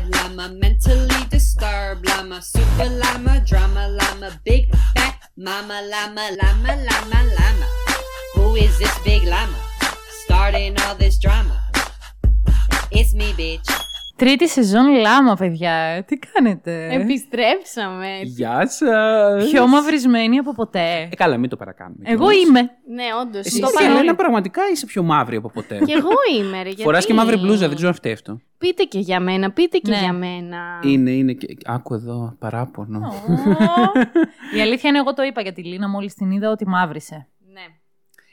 sad llama, mentally disturbed llama, super llama, drama llama, big fat mama llama, llama, llama, llama. Who is this big llama? Starting all this drama. It's me, bitch. Τρίτη σεζόν λάμα, παιδιά. Τι κάνετε; Επιστρέψαμε. Γεια σας. Πιο μαυρισμένη από ποτέ. Ε, καλά, μην το παρακάνουμε. Εγώ κιόλας. είμαι. Ναι, όντως. Εσύ, Μαριαλένα, πραγματικά είσαι πιο μαύρη από ποτέ. Και εγώ είμαι, ρε. γιατί- Φοράς και μαύρη μπλούζα, δεν ξέρω αν φταίει αυτό. Πείτε και για μένα, πείτε και Ναι. για μένα. Είναι, είναι και... Άκου εδώ, παράπονο. Η αλήθεια είναι, εγώ το είπα για τη Λίνα μόλις την είδα ότι μαύρισε. Ναι.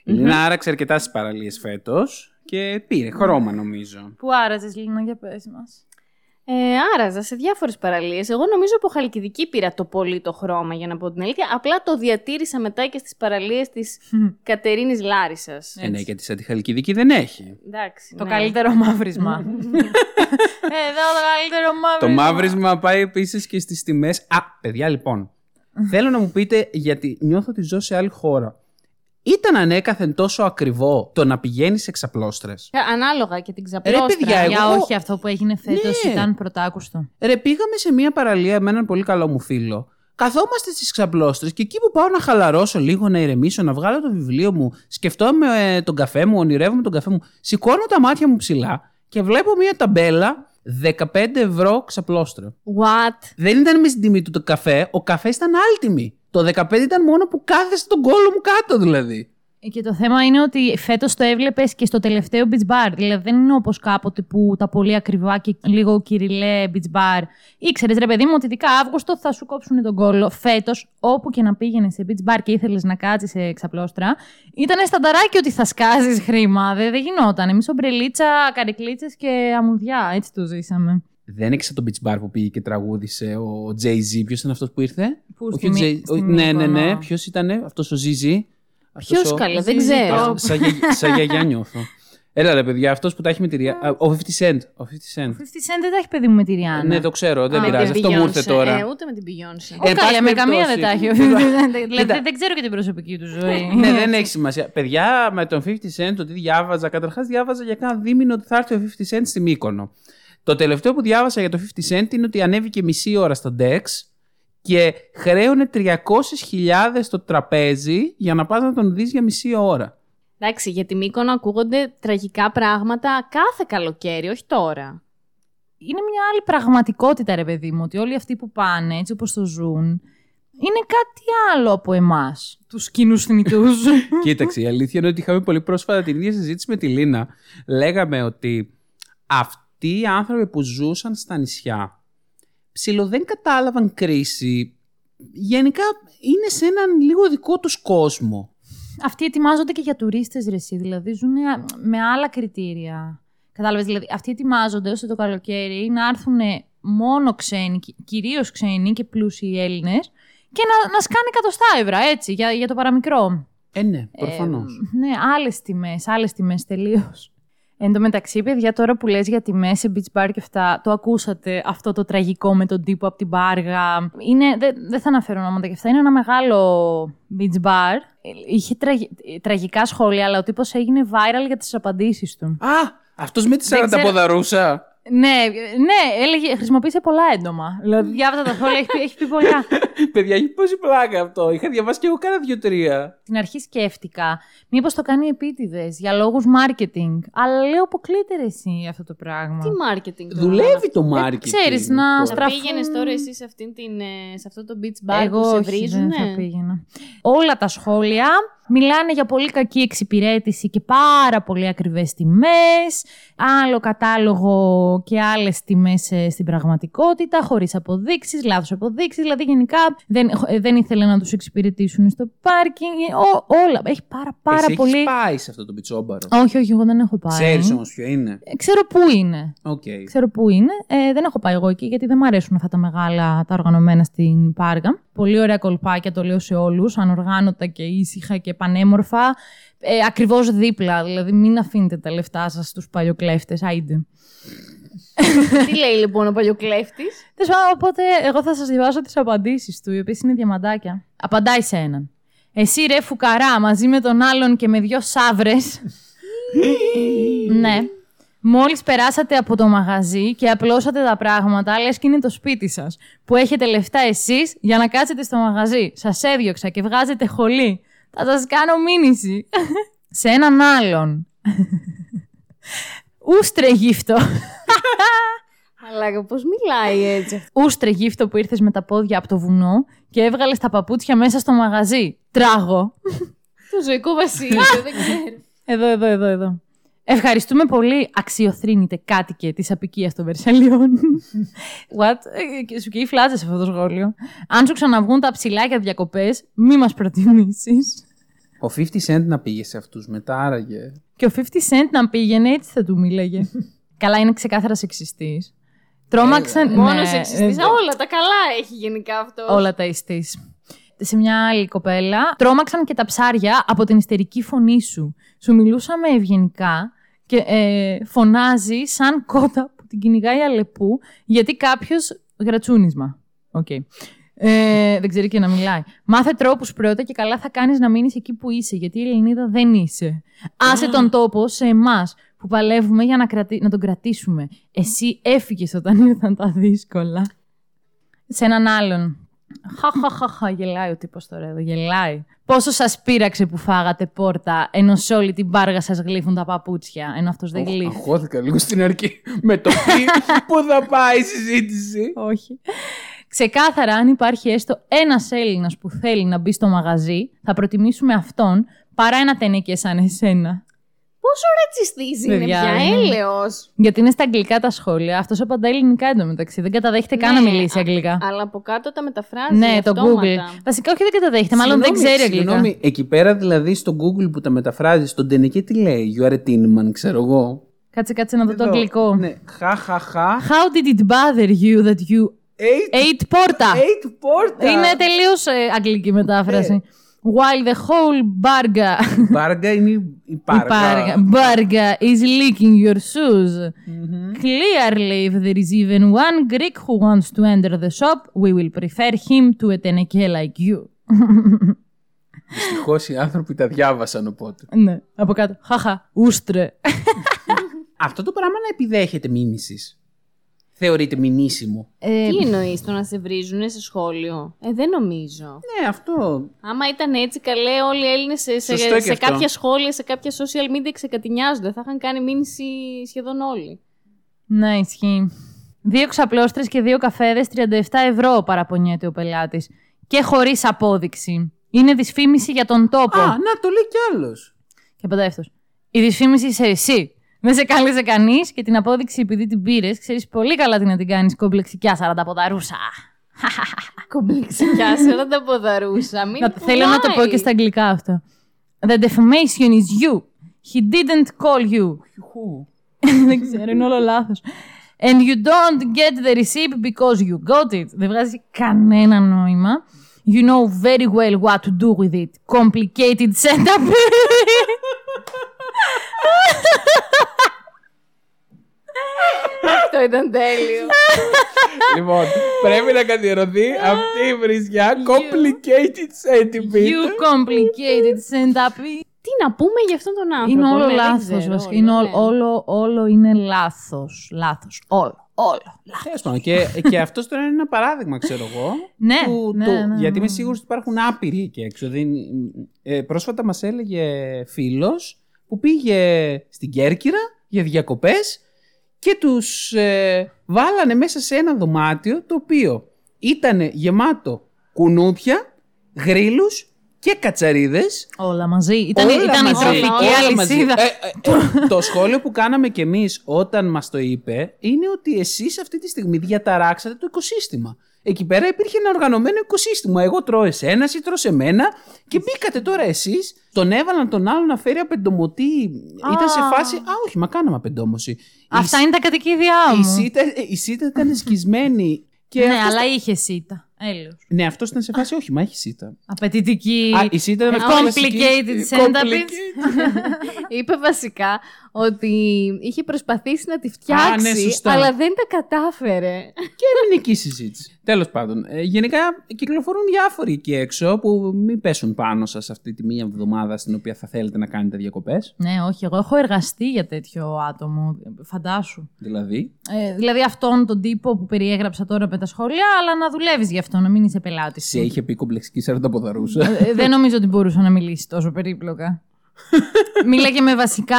Η Λίνα άραξε αρκετά στις παραλίες φέτος και πήρε χρώμα νομίζω. Πού άραζες, Λίνα, για πες μας. Ε, άραζα σε διάφορες παραλίες. Εγώ νομίζω από Χαλκιδική πήρα το πολύ το χρώμα, για να πω την αλήθεια. Απλά το διατήρησα μετά και στις παραλίες της Κατερίνης Λάρισας. Ε, ναι, γιατί σαν τη Χαλκιδική δεν έχει. Εντάξει. Το ναι. καλύτερο μαύρισμα. Εδώ το καλύτερο μαύρισμα. Το μαύρισμα πάει επίσης και στις τιμές. Α, παιδιά, λοιπόν. θέλω να μου πείτε, γιατί νιώθω ότι ζω σε άλλη χώρα. Ήταν ανέκαθεν τόσο ακριβό το να πηγαίνεις σε ξαπλώστρες. Ε, Ανάλογα και την ξαπλώστρα. παιδιά, εγώ- Για όχι, αυτό που έγινε φέτος Ναι. ήταν πρωτάκουστο. Ρε, πήγαμε σε μια παραλία με έναν πολύ καλό μου φίλο. Καθόμαστε στις ξαπλώστρες και εκεί που πάω να χαλαρώσω λίγο, να ηρεμήσω, να βγάλω το βιβλίο μου, σκεφτόμαι ε, τον καφέ μου, ονειρεύομαι τον καφέ μου, σηκώνω τα μάτια μου ψηλά και βλέπω μια ταμπέλα 15 ευρώ ξαπλώστρα. What? Δεν ήταν μες στην τιμή του το καφέ, ο καφέ ήταν άλλη τιμή. Το 15 ήταν μόνο που κάθεσαι τον κόλλο μου κάτω δηλαδή. Ε, Και το θέμα είναι ότι φέτος το έβλεπες και στο τελευταίο beach bar. Δηλαδή δεν είναι όπως κάποτε που τα πολύ ακριβά και λίγο κυριλέ beach bar. Ήξερες ρε παιδί μου ότι ειδικά Αύγουστο θα σου κόψουν τον κόλλο. Φέτος όπου και να πήγαινες σε beach bar και ήθελες να κάτσεις σε ξαπλώστρα, ήταν στανταράκι ότι θα σκάζεις χρήμα. Δεν, δεν γινόταν. Εμείς ομπρελίτσα, καρικλίτσες και αμμουδιά. Έτσι το ζήσαμε. Δεν έξα το beach bar που πήγε και τραγούδισε ο Jay-Z. Ποιος ήταν αυτός που ήρθε; Πού, Όχι στη ο Μύ- Jay- στη ο- Ναι, ναι, ναι. Μύκονο. Ποιος ήταν αυτός ο Zizi. Ποιος Αυτός ο- καλά, δεν Ζήζει ξέρω. το- Α, Σαν για- σαν γιαγιά νιώθω. Έλα ρε παιδιά, αυτός που τα έχει με τη Ριάννα. Ο 50 Cent. Ο 50 Cent. 50 Cent δεν τα έχει παιδί μου με τη Ριάννα. Ναι, το ξέρω, δεν Με πειράζει. την Αυτό μου ήρθε Beyoncé. τώρα. Ε, ούτε με την Beyoncé. Ε, Όχι, εν πάση καλά, με καμία δεν τα έχει. περιπτώσει. Δηλαδή Κοίτα. δεν- δεν ξέρω και την προσωπική του ζωή. ναι, δεν έχει σημασία. Παιδιά, με τον 50 Cent, το τι διάβαζα, καταρχάς διάβαζα για κάνα δίμηνο ότι θα έρθει ο 50 Cent στη Μύκονο. Το τελευταίο που διάβασα για το 50 Cent είναι ότι ανέβηκε μισή ώρα στο Dex και χρέωνε 300.000 στο τραπέζι για να πας να τον δεις για μισή ώρα. Εντάξει, για τη Μύκονο ακούγονται τραγικά πράγματα κάθε καλοκαίρι, όχι τώρα. είναι μια άλλη πραγματικότητα, ρε παιδί μου, ότι όλοι αυτοί που πάνε, έτσι όπως το ζουν, είναι κάτι άλλο από εμάς, τους κοινούς θνητούς. Κοίταξε, η αλήθεια είναι ότι είχαμε πολύ πρόσφατα την ίδια συζήτηση με τη Λίνα. Λέγαμε ότι αυτοί οι άνθρωποι που ζούσαν στα νησιά ψηλο δεν κατάλαβαν κρίση. Γενικά είναι σε έναν λίγο δικό τους κόσμο. αυτοί ετοιμάζονται και για τουρίστες, ρε εσύ, δηλαδή ζουν με άλλα κριτήρια. Κατάλαβες, δηλαδή αυτοί ετοιμάζονται ώστε το καλοκαίρι να έρθουν μόνο ξένοι, κυ- κυρίως ξένοι και πλούσιοι Έλληνες και να, να σκάνε εκατοστά ευρώ, έτσι, για, για το παραμικρό. Ε, ναι, προφανώς. Ε, ναι, άλλες τιμές, άλλες τιμές τελείως. Εν τω μεταξύ, παιδιά, τώρα που λες για τιμές σε beach bar και αυτά, το ακούσατε αυτό το τραγικό με τον τύπο από την Πάργα. Είναι, δεν δεν θα αναφέρω ονόματα και αυτά. Είναι ένα μεγάλο beach bar. Ε, Είχε τραγι- ε, τραγικά σχόλια, αλλά ο τύπος έγινε viral για τις απαντήσεις του. Α, αυτός με τη Δεν ξέρω- σαρανταποδαρούσα. Ναι, ε, ναι, έλεγε, χρησιμοποίησε πολλά έντομα. Δηλαδή, διάβαζα τα σχόλια, έχει, πει- έχει πει πολλά. Παιδιά, έχει πόση πλάκα αυτό. Είχα διαβάσει και εγώ κάνα δύο-τρία. Στην αρχή σκέφτηκα μήπως το κάνει επίτηδες για λόγους marketing. Αλλά λέω αποκλείται ρε εσύ αυτό το πράγμα. Τι marketing τώρα Δουλεύει το Ε, marketing. ξέρεις, να τώρα. Θα στραφούν- πήγαινες τώρα εσύ σε, αυτήν την, ε, σε αυτό το beach bar Εγώ που σε όχι, βρίζουνε. δεν θα πήγαινα. Όλα τα σχόλια Μιλάνε για πολύ κακή εξυπηρέτηση και πάρα πολύ ακριβές τιμές, άλλο κατάλογο και άλλες τιμές ε, στην πραγματικότητα, χωρίς αποδείξεις, λάθος αποδείξεις, δηλαδή γενικά δεν, ε, δεν ήθελε να τους εξυπηρετήσουν στο πάρκινγκ, ε, ό, όλα. Έχει πάρα, πάρα Εσύ πολύ... έχεις πάει σε αυτό το μπιτσόμπαρο; Όχι, όχι, εγώ δεν έχω πάει. Ξέρεις όμως ποιο είναι; Ε, Ξέρω πού είναι. Οκ. Ξέρω πού είναι. Ε, δεν έχω πάει εγώ εκεί γιατί δεν μου αρέσουν αυτά τα μεγάλα, τα οργανωμένα στην Πάργα. Πολύ ωραία κολπάκια, το λέω σε όλους. Ανοργάνωτα και ήσυχα και πανέμορφα. Ε, Ακριβώς δίπλα. Δηλαδή, μην αφήνετε τα λεφτά σας στους παλιοκλέφτες. Άιντε. Τι λέει λοιπόν ο παλιοκλέφτης; Τέλος πάντων, οπότε εγώ θα σας διαβάσω τις απαντήσεις του, οι οποίες είναι διαμαντάκια. Απαντάει σε έναν. Εσύ ρε φουκαρά μαζί με τον άλλον και με δυο σαύρες. ναι. Μόλις περάσατε από το μαγαζί και απλώσατε τα πράγματα, λες και είναι το σπίτι σας, που έχετε λεφτά εσείς για να κάτσετε στο μαγαζί. Σας έδιωξα και βγάζετε χολή. Θα σας κάνω μήνυση. Σε έναν άλλον. Ούστρε γύφτο. Αλλά πώς μιλάει έτσι αυτό. Ούστρε γύφτο που ήρθες με τα πόδια από το βουνό και έβγαλες τα παπούτσια μέσα στο μαγαζί. Τράγω. Το ζωικό βασίλειο, δεν ξέρω. Εδώ, εδώ, εδώ, εδώ. Ευχαριστούμε πολύ, αξιοθρύνητε κάτοικε της απικίας των Βερσαλιών. What? Ε, και σου καίει φλάτσα σε αυτό το σχόλιο. Αν σου ξαναβγούν τα ψηλάκια διακοπές, μη μας προτιμήσεις. Ο 50 Cent να πήγε σε αυτούς μετά, άραγε. Και ο 50 Cent να πήγαινε, έτσι θα του μίλαγε. Καλά, είναι ξεκάθαρα σεξιστής. Τρόμαξαν. Μόνο ναι, σεξιστής. ε, Όλα τα καλά έχει γενικά αυτός. όλα τα ιστής. Σε μια άλλη κοπέλα, τρόμαξαν και τα ψάρια από την ιστερική φωνή σου. Σου μιλούσαμε ευγενικά και ε, φωνάζει σαν κότα που την κυνηγάει αλεπού, γιατί κάποιος γρατσούνισμα. Οκ. Ε, δεν ξέρει και να μιλάει. Μάθε τρόπους πρώτα και καλά θα κάνεις να μείνεις εκεί που είσαι, γιατί η Ελληνίδα δεν είσαι. Άσε τον τόπο σε εμάς που παλεύουμε για να, κρατη... να τον κρατήσουμε. Εσύ έφυγες όταν ήρθαν τα δύσκολα. Σε έναν άλλον. Χαχαχαχα, γελάει ο τύπος τώρα εδώ, γελάει. Πόσο σας πείραξε που φάγατε πόρτα, ενώ σε όλη την Πάργα σας γλύφουν τα παπούτσια, ενώ αυτός δεν γλύφει. Αγχώθηκα λίγο στην αρχή με το τι, πού θα πάει η συζήτηση; Όχι. Ξεκάθαρα, αν υπάρχει έστω ένας Έλληνας που θέλει να μπει στο μαγαζί, θα προτιμήσουμε αυτόν παρά ένα τενεκέ σαν εσένα. Πόσο ρατσιστής είναι Παιδιά, πια, είναι. έλεος. Γιατί είναι στα αγγλικά τα σχόλια. Αυτός απαντά ελληνικά εντωμεταξύ. Δεν καταδέχεται καν να Ναι, μιλήσει α- αγγλικά. Αλλά από κάτω τα μεταφράζει. Ναι, το αυτόματα. Google. Βασικά, όχι δεν καταδέχεται, μάλλον δεν Συγγνώμη, ξέρει αγγλικά. Συγγνώμη, εκεί πέρα δηλαδή στο Google που τα μεταφράζει, στον Τενεκέ τι λέει, You are a Tinman, ξέρω εγώ. Κάτσε, κάτσε να δω το Εδώ, αγγλικό. Ναι, χαχαχα. How did it bother you that you Eight, ate porta? eight πόρτα. Είναι τελείως αγγλική μετάφραση. While the whole barga, Μπάργα είναι η η πάργα. barga, barga is licking your shoes. Clearly, if there is even one Greek who wants to enter the shop, we will prefer him to a teneke like you. Δυστυχώς οι άνθρωποι τα διάβασαν οπότε. ναι, από κάτω. Χαχα, ούστρε. Αυτό το πράγμα να επιδέχεται μήνυση. Θεωρείται μηνύσιμο. Ε, Τι εννοείς το να σε βρίζουν σε σχόλιο; Ε, δεν νομίζω. Ναι, αυτό. Άμα ήταν έτσι, καλέ, όλοι οι Έλληνες σε, σε, Σωστό και σε αυτό. κάποια σχόλια, σε κάποια social media ξεκατηνιάζονται. Θα είχαν κάνει μήνυση σχεδόν όλοι. Ναι, ισχύει. Δύο ξαπλώστρες και δύο καφέδες, 37 ευρώ παραπονιέται ο πελάτης. Και χωρίς απόδειξη. Είναι δυσφήμιση για τον τόπο. Α, να το λέει κι άλλος. Και απαντάει αυτό. Η δυσφήμιση είσαι εσύ. Δεν σε κάλεσε κανείς και την απόδειξη επειδή την πήρες, ξέρεις πολύ καλά τι να την κάνεις κομπλεξικιά 40 ποδαρούσα. Κομπλεξικιά, σε όλα τα ποδαρούσα. Μην Να- Θέλω να το πω πουλάει. και στα αγγλικά αυτό. The defamation is you. He didn't call you. Χιουχού. Δεν ξέρω, είναι όλο λάθος. And you don't get the receipt because you got it. Δεν βγάζει κανένα νόημα. You know very well what to do with it. Complicated setup. Αυτό ήταν τέλειο. λοιπόν, πρέπει να καθιερωθεί αυτή η βρισιά complicated centimeter. you complicated setup. Τι να πούμε για αυτόν τον άνθρωπο. Είναι όλο ναι, δεν λάθος ξέρω, βασικά. Είναι όλο, όλο, ναι. όλο, όλο είναι λάθος. Λάθος. Όλο. Όλο. Λάθος. Τέλος πάντων, και, και αυτός τώρα είναι ένα παράδειγμα, ξέρω εγώ. Ναι, του- ναι, του- ναι, ναι. γιατί είμαι σίγουρος ότι υπάρχουν άπειροι εκεί έξω. Δεν, ε, πρόσφατα μας έλεγε φίλος που πήγε στην Κέρκυρα για διακοπές και τους ε, βάλανε μέσα σε ένα δωμάτιο το οποίο ήταν γεμάτο κουνούπια, γρίλους και κατσαρίδες. Όλα μαζί. Ήταν, Όλα ήταν η μαζί. τροφική Όλα μαζί. αλυσίδα. Ε, ε, ε, το σχόλιο που κάναμε κι εμείς όταν μας το είπε είναι ότι εσείς αυτή τη στιγμή διαταράξατε το οικοσύστημα. Εκεί πέρα υπήρχε ένα οργανωμένο οικοσύστημα. Εγώ τρώω εσένα, εσύ τρως εμένα και μπήκατε τώρα εσείς, τον έβαλαν τον άλλο να φέρει απεντομωτή. Ήταν σε φάση. Α, όχι, μα κάναμε απεντόμωση. Αυτά Η- είναι τα κατοικίδια η μου. σίτα, ε, η σίτα ήταν σκισμένη. Και ναι, αυτός- αλλά είχε σίτα. Έλεος. Ναι, αυτός ήταν σε φάση, όχι, μα έχει σίτα. Απαιτητική. Α, η σίτα ήταν Ε, αυτή η κλασική- complicated centipede. Complicated. Είπε βασικά ότι είχε προσπαθήσει να τη φτιάξει, ναι, σωστά. αλλά δεν τα κατάφερε. Και έμεινε εκεί η συζήτηση. Τέλος πάντων, ε, γενικά κυκλοφορούν διάφοροι εκεί έξω που μην πέσουν πάνω σας αυτή τη μία εβδομάδα στην οποία θα θέλετε να κάνετε διακοπές. Ναι, όχι, εγώ έχω εργαστεί για τέτοιο άτομο. Φαντάσου. Δηλαδή; Ε, δηλαδή αυτόν τον τύπο που περιέγραψα τώρα με τα σχόλια, αλλά να δουλεύεις γι' αυτό, να μην είσαι πελάτης. Σε είχε πει κομπλεξική σαρωταποδαρούσα. Ε, δεν νομίζω ότι μπορούσε να μιλήσει τόσο περίπλοκα. Μίλαγε με βασικά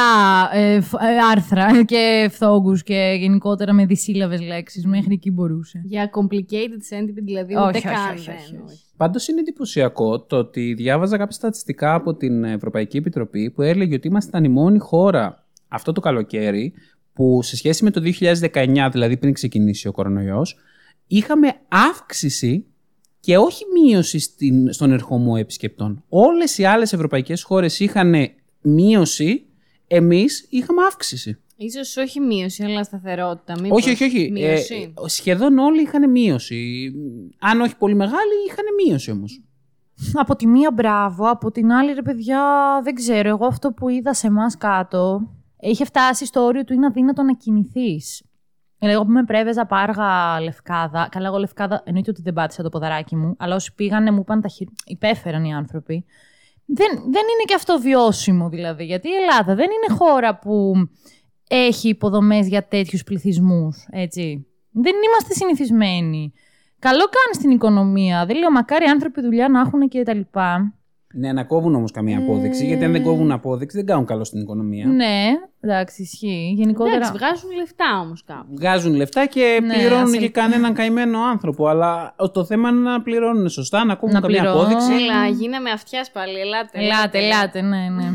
ε, φ- ε, άρθρα και φθόγκους και γενικότερα με δυσύλλαβες λέξεις. Μέχρι εκεί μπορούσε. Για complicated sentiment, δηλαδή Όχι, ούτε όχι, καν. όχι, δεν, όχι, όχι. Πάντως είναι εντυπωσιακό το ότι διάβαζα κάποια στατιστικά από την Ευρωπαϊκή Επιτροπή που έλεγε ότι ήμασταν η μόνη χώρα αυτό το καλοκαίρι που σε σχέση με το 2019, δηλαδή πριν ξεκινήσει ο κορονοϊός, είχαμε αύξηση και όχι μείωση στην, στον ερχομό επισκεπτών. Όλες οι άλλες ευρωπαϊκές χώρες είχαν μείωση, εμείς είχαμε αύξηση. Ίσως όχι μείωση, αλλά σταθερότητα. Μήπως Όχι, όχι, όχι. Μείωση. Ε, σχεδόν όλοι είχαν μείωση. Αν όχι πολύ μεγάλη, είχαν μείωση όμως. Από τη μία μπράβο, από την άλλη ρε παιδιά δεν ξέρω. Εγώ αυτό που είδα σε εμάς κάτω είχε φτάσει στο όριο του είναι αδύνατο να κινηθείς. Εγώ που με πρέβεζα πάργα λευκάδα. Καλά, εγώ λευκάδα εννοείται ότι δεν πάτησα το ποδαράκι μου, αλλά όσοι πήγανε μου είπαν τα χει... υπέφεραν οι άνθρωποι. Δεν, δεν είναι και αυτό βιώσιμο δηλαδή, γιατί η Ελλάδα δεν είναι χώρα που έχει υποδομές για τέτοιους πληθυσμούς, έτσι. Δεν είμαστε συνηθισμένοι. Καλό κάνει στην οικονομία. Δεν λέω μακάρι οι άνθρωποι δουλειά να έχουν και τα λοιπά. Ναι, να κόβουν όμως καμία απόδειξη, γιατί αν δεν κόβουν απόδειξη δεν κάνουν καλό στην οικονομία. Ναι, εντάξει, ισχύει. Γενικότερα. Εντάξει, βγάζουν λεφτά όμως κάπου. Βγάζουν λεφτά και Ναι, πληρώνουν ας και ελπίσουμε. κανέναν καημένο άνθρωπο. Αλλά το θέμα είναι να πληρώνουν σωστά, να κόβουν Να καμία πληρώνουν. απόδειξη. Έλα, γίναμε αυτιάς πάλι. Ελάτε. Ελάτε, ελάτε, ναι, ναι.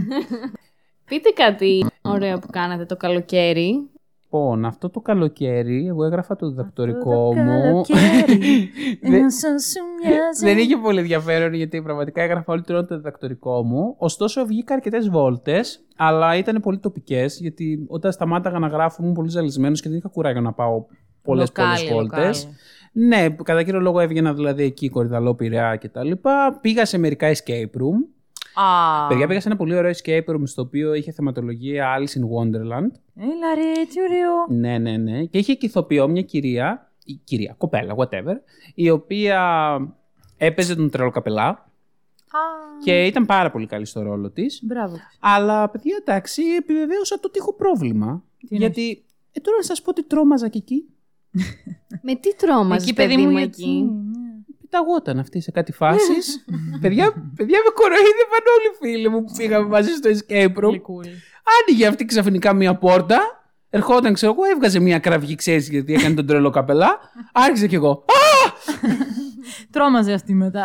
Πείτε κάτι ωραίο που κάνατε το καλοκαίρι. Λοιπόν, αυτό το καλοκαίρι, εγώ έγραφα το διδακτορικό Το μου. καλοκαίρι, Δεν- όσο σου μοιάζει. Δεν είχε πολύ ενδιαφέρον γιατί πραγματικά έγραφα όλη την ώρα το διδακτορικό μου. Ωστόσο, βγήκα αρκετές βόλτες, αλλά ήταν πολύ τοπικές γιατί όταν σταμάταγα να γράφω ήμουν πολύ ζαλισμένος και δεν είχα κουράγιο να πάω πολλές Λοκάλι, πολλέ βόλτες. λοκάλι. Ναι, κατά κύριο λόγο έβγαινα δηλαδή εκεί, κορυδαλό, πειραιά κτλ. Πήγα σε μερικά escape room. Α. Παιδιά, πήγα σε ένα πολύ ωραίο escape room στο οποίο είχε θεματολογία Alice in Wonderland. Έλα ρε, τι ωραίο. Ναι, ναι, ναι. Και είχε και ηθοποιό μια κυρία, η κυρία, κοπέλα, whatever, η οποία έπαιζε τον τρελοκαπελά Α, και ήταν πάρα πολύ καλή στο ρόλο της. Μπράβο. Αλλά, παιδιά, εντάξει, επιβεβαίωσα το ότι έχω πρόβλημα. Τι γιατί, ε, τώρα να σας πω ότι τρόμαζα και εκεί. Με τι τρόμαζες, Εκεί, παιδί μου, εκεί. γιατί. Ναι. Πεταγόταν αυτή σε κάτι φάσεις. παιδιά, παιδιά, με κοροϊδεύαν όλοι οι φίλοι μου που πήγαμε μαζί στο escape room. Γλυκούλη. Άνοιγε αυτή ξαφνικά μία πόρτα. Ερχόταν, ξέρω εγώ, έβγαζε μία κραυγή, ξέρεις γιατί έκανε τον τρελό καπελά. Άρχιζε κι εγώ. Α! Τρόμαζε αυτή μετά.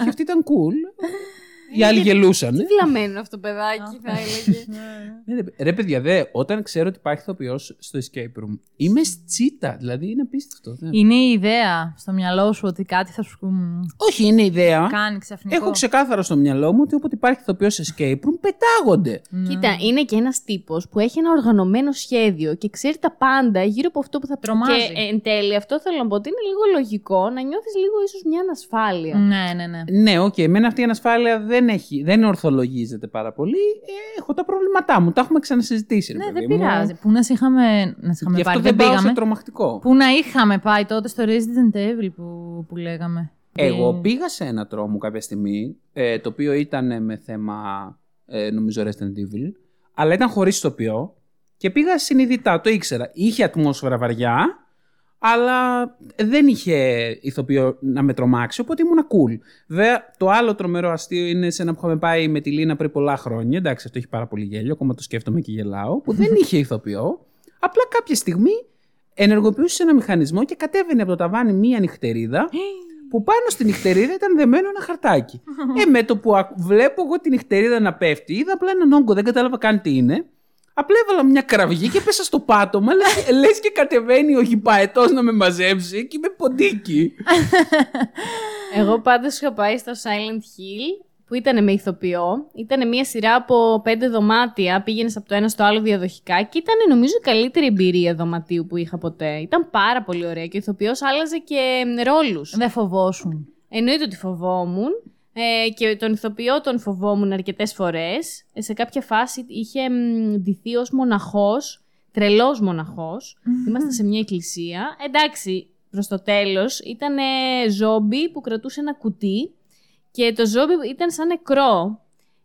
Όχι, αυτή ήταν cool. Οι άλλοι γελούσαν. Τι βλαμμένο αυτό το παιδάκι, θα έλεγε. Ναι, ρε, ρε, παιδιά, δε, όταν ξέρω ότι υπάρχει ηθοποιός στο escape room, είμαι τσίτα. Δηλαδή είναι απίστευτο. δεν- Είναι η ιδέα στο μυαλό σου ότι κάτι θα σου μ, Όχι, είναι ιδέα. κάνει ξαφνικό. Έχω ξεκάθαρα στο μυαλό μου ότι όποτε υπάρχει ηθοποιός σε escape room, πετάγονται. Ναι. Κοίτα, είναι και ένας τύπος που έχει ένα οργανωμένο σχέδιο και ξέρει τα πάντα γύρω από αυτό που θα Τρομάζει. Και ε, εν τέλει, αυτό θέλω να πω ότι είναι λίγο λογικό να νιώθεις λίγο ίσως μια ανασφάλεια. Ναι, ναι, ναι. Ναι, οκ, εμένα αυτή η ανασφάλεια δεν, έχει, δεν ορθολογίζεται πάρα πολύ. Ε, έχω τα προβλήματά μου, τα έχουμε ξανασυζητήσει. Ρε, Ναι, παιδί δεν μου. πειράζει. Πού να σε είχαμε, να σε είχαμε Γι' αυτό πάρει, δεν δεν πάω σε πήγαμε. τρομακτικό. Πού να είχαμε πάει τότε στο Resident Evil που, που λέγαμε; Εγώ Ε, πήγα σε ένα τρόμο κάποια στιγμή, ε, το οποίο ήταν με θέμα, ε, νομίζω, Resident Evil, αλλά ήταν χωρίς τοπίο και πήγα συνειδητά, το ήξερα. Είχε ατμόσφαιρα βαριά, αλλά δεν είχε ηθοποιό να με τρομάξει, οπότε ήμουν cool. Βέβαια, το άλλο τρομερό αστείο είναι σε ένα που είχαμε πάει με τη Λίνα πριν πολλά χρόνια. Εντάξει, αυτό έχει πάρα πολύ γέλιο, ακόμα το σκέφτομαι και γελάω, που δεν είχε ηθοποιό. Απλά κάποια στιγμή ενεργοποιούσε ένα μηχανισμό και κατέβαινε από το ταβάνι μία νυχτερίδα που πάνω στη νυχτερίδα ήταν δεμένο ένα χαρτάκι. ε, με το που α- βλέπω εγώ τη νυχτερίδα να πέφτει, είδα απλά έναν όγκο, δεν κατάλαβα καν τι είναι. Απλά έβαλα μια κραυγή και πέσα στο πάτωμα. Λες, λες και κατεβαίνει ο γηπαετός να με μαζέψει και με ποντίκι. Εγώ πάντως είχα πάει στο Silent Hill που ήταν με ηθοποιό. Ήταν μια σειρά από πέντε δωμάτια. Πήγαινες από το ένα στο άλλο διαδοχικά και ήταν νομίζω η καλύτερη εμπειρία δωματίου που είχα ποτέ. Ήταν πάρα πολύ ωραία και ο ηθοποιός άλλαζε και ρόλους. Δεν φοβόσουν. Εννοείται ότι φοβόμουν. Ε, και τον ηθοποιό τον φοβόμουν αρκετές φορές. Ε, σε κάποια φάση είχε μ, ντυθεί ως μοναχός, τρελός μοναχός. Είμαστε σε μια εκκλησία. Εντάξει, προς το τέλος ήταν ε, ζόμπι που κρατούσε ένα κουτί και το ζόμπι ήταν σαν νεκρό.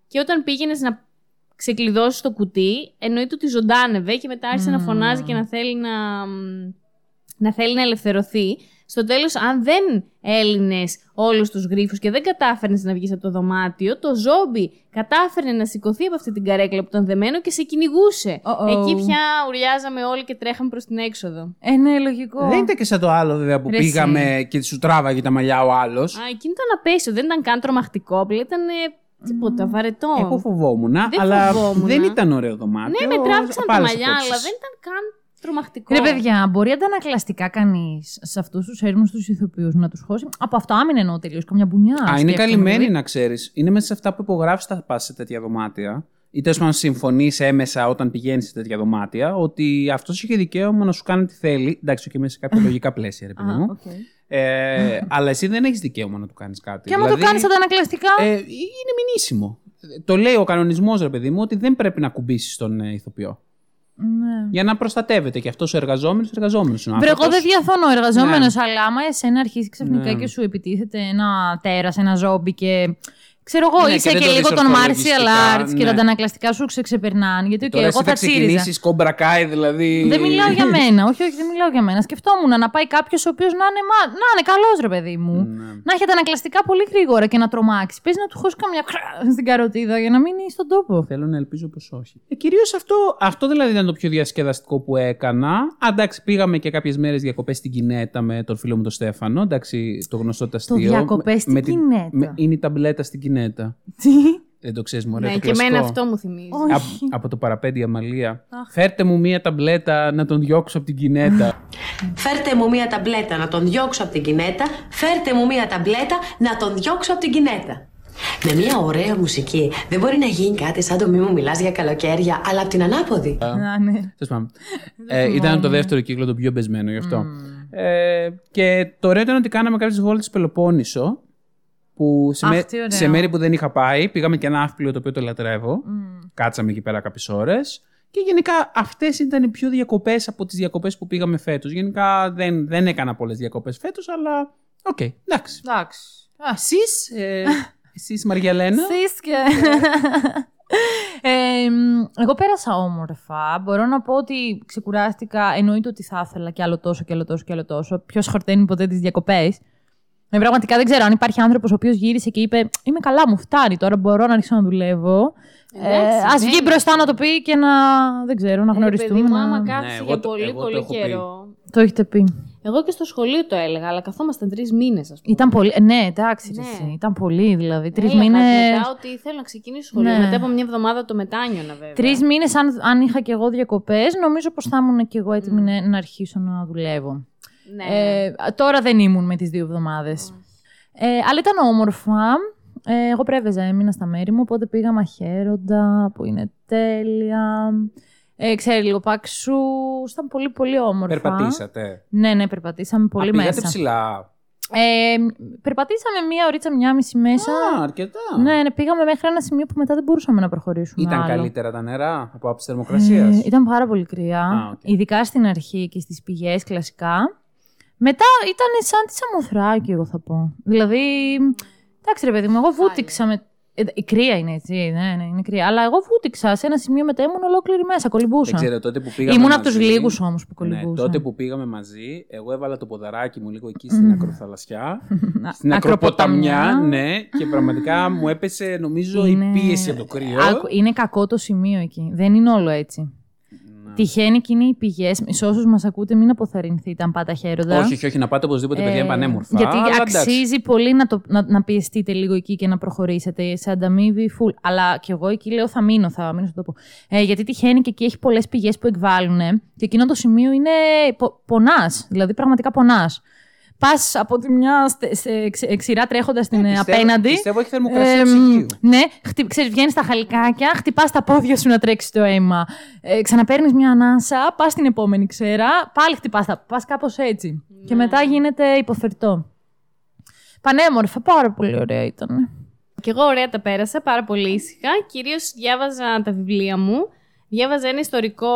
Και όταν πήγαινες να ξεκλειδώσεις το κουτί, εννοείται ότι ζωντάνευε και μετά άρχισε να φωνάζει και να θέλει να, μ, να θέλει να ελευθερωθεί. Στο τέλος, αν δεν έλυνες όλους τους γρίφους και δεν κατάφερνες να βγεις από το δωμάτιο, το ζόμπι κατάφερνε να σηκωθεί από αυτή την καρέκλα που ήταν δεμένο και σε κυνηγούσε. Uh-oh. Εκεί πια ουριάζαμε όλοι και τρέχαμε προς την έξοδο. Ε, ναι, λογικό. Δεν ήταν και σαν το άλλο βέβαια που Ρε πήγαμε και σου τράβαγε τα μαλλιά ο άλλος. Α, εκείνο ήταν απέσιο, δεν ήταν καν τρομακτικό, απλά ήταν ε, τίποτα, βαρετό. Εγώ φοβόμουν, αλλά φοβόμουν. δεν ήταν ωραίο δωμάτιο. Ναι, με τράβηξαν τα απάλες μαλλιά, απόψεις. αλλά δεν ήταν καν τρομακτικό. Ρε παιδιά, μπορεί αντανακλαστικά κανείς σε αυτούς τους έρμου τους ηθοποιούς να τους χώσει; Από αυτό άμυνα εννοώ τελείως. Καμιά μπουνιά. Α, είναι σκέφτομαι, καλυμμένοι δηλαδή. να ξέρεις. Είναι μέσα σε αυτά που υπογράφεις τα πας σε τέτοια δωμάτια. Ή τέλος πάντων συμφωνείς έμεσα όταν πηγαίνεις σε τέτοια δωμάτια ότι αυτός έχει δικαίωμα να σου κάνει τι θέλει. Εντάξει, και μέσα σε κάποια λογικά πλαίσια, ρε παιδί Α, μου. οκ. Ε, αλλά εσύ δεν έχεις δικαίωμα να του κάνεις κάτι. Και άμα το κάνεις αντανακλαστικά; ε, είναι μηνύσιμο. Το λέει ο κανονισμός, ρε παιδί μου, ότι δεν πρέπει να ακουμπήσεις τον ε, ηθοποιό. Ναι. Για να προστατεύεται και αυτός ο εργαζόμενος, εργαζόμενος είναι ο Βρε, εγώ άνθρωπος. δεν διαφωνώ εργαζόμενος, Ναι. αλλά άμα εσένα αρχίσει ξαφνικά Ναι. και σου επιτίθεται ένα τέρας, ένα ζόμπι και. Ξέρω εγώ, Ναι, είσαι και και, δεν το λίγο δεις των martial ορθολογιστικά, arts και ναι. τα αντανακλαστικά σου ξεξεπερνάνε. Γιατί οκ, Τώρα εγώ εσύ θα θα τσίριζα. ξεκινήσεις Cobra Kai, δηλαδή. Δεν μιλάω για μένα. Όχι, όχι, δεν μιλάω για μένα. Σκεφτόμουν να πάει κάποιος ο οποίος να είναι, μα- να είναι καλός, ρε παιδί μου. Ναι. Να έχει αντανακλαστικά πολύ γρήγορα και να τρομάξει. Παίζει να του χώσει καμιά κρά στην καροτίδα για να μείνει στον τόπο. Θέλω να ελπίζω πως όχι. Ε, Κυρίως αυτό, αυτό δηλαδή ήταν το πιο διασκεδαστικό που έκανα. Α, εντάξει, πήγαμε και κάποιες μέρες διακοπές στην Κινέτα με τον φίλο μου τον Στέφανο. Εντάξει, το γνωστό τα αστείο. διακοπές Με- στην με την- Κινέτα. με- είναι η ταμπλέτα στην Κινέτα. Τι; Δεν το ξέρεις, Μωρέ. Ναι, το και εμένα κλασικό. αυτό μου θυμίζει. Όχι. Από, από το παραπέντε Αμαλία. Φέρτε μου μία ταμπλέτα να τον διώξω από την Κινέτα. Φέρτε μου μία ταμπλέτα να τον διώξω από την κινέτα. Φέρτε μου μία ταμπλέτα να τον διώξω από την κινέτα. Με μία ωραία μουσική δεν μπορεί να γίνει κάτι σαν το μη μου μιλάς για καλοκαίρια, αλλά από την ανάποδη. Να, ναι. Τέλος πάντων. ε, ήταν το δεύτερο κύκλο το πιο μπεσμένο γι' αυτό. Ε, και το ωραίο ήταν ότι κάναμε κάποιες βόλτες Πελοπόννησο. Που σε, Αχ, μέ- τι ωραίο. σε μέρη που δεν είχα πάει, πήγαμε και ένα Ναύπλιο το οποίο το λατρεύω. Κάτσαμε εκεί πέρα κάποιες ώρες. Και γενικά αυτές ήταν οι πιο διακοπές από τις διακοπές που πήγαμε φέτος. Γενικά δεν, δεν έκανα πολλές διακοπές φέτος, αλλά. Οκ, εντάξει. Εντάξει. Εσείς, ε, εσείς Μαριαλένα. Εσείς και... Ε, μ, εγώ πέρασα όμορφα. Μπορώ να πω ότι ξεκουράστηκα. Εννοείται ότι θα ήθελα κι άλλο τόσο κι άλλο τόσο κι άλλο τόσο. Ποιος χορταίνει ποτέ τις διακοπές. Ε, πραγματικά δεν ξέρω αν υπάρχει άνθρωπος ο οποίος γύρισε και είπε Είμαι καλά, μου φτάνει τώρα, μπορώ να αρχίσω να δουλεύω. Ε, Εντάξει, Α δεν βγει είναι. μπροστά να το πει και να. Δεν ξέρω, να Ε, γνωριστούμε. παιδί μου, να- άμα Ναι, κάθεσαι εγώ για το- πολύ, εγώ το πολύ έχω πει. καιρό. Το έχετε πει. Εγώ και στο σχολείο το έλεγα, αλλά καθόμασταν τρεις μήνες, ας πούμε. Ήταν πολύ. ε, Ναι, εντάξει. Ναι. εσύ, Ήταν πολύ, δηλαδή. Τρεις Έλεγα μήνε. Μετά ότι θέλω να ξεκινήσω σχολείο. Ναι. Μετά από μια εβδομάδα το μετάνιωνα, βέβαια. Τρεις μήνες, αν, αν είχα κι εγώ διακοπές, νομίζω πως θα ήμουν κι εγώ έτοιμη να- να αρχίσω να δουλεύω. Ναι. Ε, τώρα δεν ήμουν με τις δύο εβδομάδες. Ε, αλλά ήταν όμορφα. Ε, εγώ πρέβεζα, έμεινα στα μέρη μου, οπότε πήγα μαχαίροντα, που είναι τέλεια. Ε, ξέρει, λίγο παξού. Ήταν πολύ, πολύ όμορφα. Περπατήσατε. Ναι, ναι, περπατήσαμε πολύ Α, πήγατε μέσα. ψηλά. Ε, περπατήσαμε μία ωρίτσα, μία μισή μέσα. Α, αρκετά. Ναι, ναι, πήγαμε μέχρι ένα σημείο που μετά δεν μπορούσαμε να προχωρήσουμε. Ήταν άλλο. καλύτερα τα νερά από άψη θερμοκρασίας; Ε, ήταν πάρα πολύ κρύα. Α, οκ. Ειδικά στην αρχή και στις πηγές κλασικά. Μετά ήταν σαν τη Σαμοθράκη, εγώ θα πω. Δηλαδή, εντάξει ρε παιδί μου, εγώ βούτηξα με... Ε, η κρύα είναι έτσι, ναι, ναι, είναι κρύα. Αλλά εγώ βούτηξα σε ένα σημείο μετά ήμουν ολόκληρη μέσα, κολυμπούσα. Δεν ξέρω, τότε που πήγαμε. Ήμουν από μαζί- τους λίγους όμως που Ναι, κολυμπούσα. τότε που πήγαμε μαζί, εγώ έβαλα το ποδαράκι μου λίγο εκεί στην ακροθαλασσιά. Να- στην ακροποταμιά, ναι, και πραγματικά μου έπεσε νομίζω η Είναι- πίεση από το κρύο. Άκου, είναι κακό το σημείο εκεί. Δεν είναι όλο έτσι. Ναι. Τυχαίνει και είναι οι πηγές. Σε όσους μας ακούτε, μην αποθαρρυνθείτε αν πάτε χαίροντα. Όχι, όχι, όχι, να πάτε οπωσδήποτε, παιδιά, είναι πανέμορφα. Γιατί Αλλά εντάξει. αξίζει πολύ να, το, να, να πιεστείτε λίγο εκεί και να προχωρήσετε σε ανταμείβη full. Αλλά κι εγώ εκεί λέω θα μείνω, θα μείνω στον τόπο. Ε, γιατί τυχαίνει και εκεί έχει πολλές πηγές που εκβάλλουν και εκείνο το σημείο είναι πο, πονάς. Δηλαδή πραγματικά πονάς. Πας από τη μια στε- σε εξ- εξηρά τρέχοντας την ε, Πιστεύω- απέναντι. Πιστεύω έχει θερμοκρασία Εμ, ψυγείου. ναι, χτυ, ξέρεις, βγαίνεις στα χαλικάκια, χτυπάς τα πόδια σου να τρέξεις το αίμα. Ε, ξαναπαίρνεις μια ανάσα, πας στην επόμενη ξέρα, πάλι χτυπάς τα, πας κάπως έτσι. Και μετά γίνεται υποφερτό. Πανέμορφα, πάρα πολύ ωραία ήταν. Και εγώ ωραία τα πέρασα, πάρα πολύ ήσυχα. Κυρίως διάβαζα τα βιβλία μου. Διάβαζα ένα ιστορικό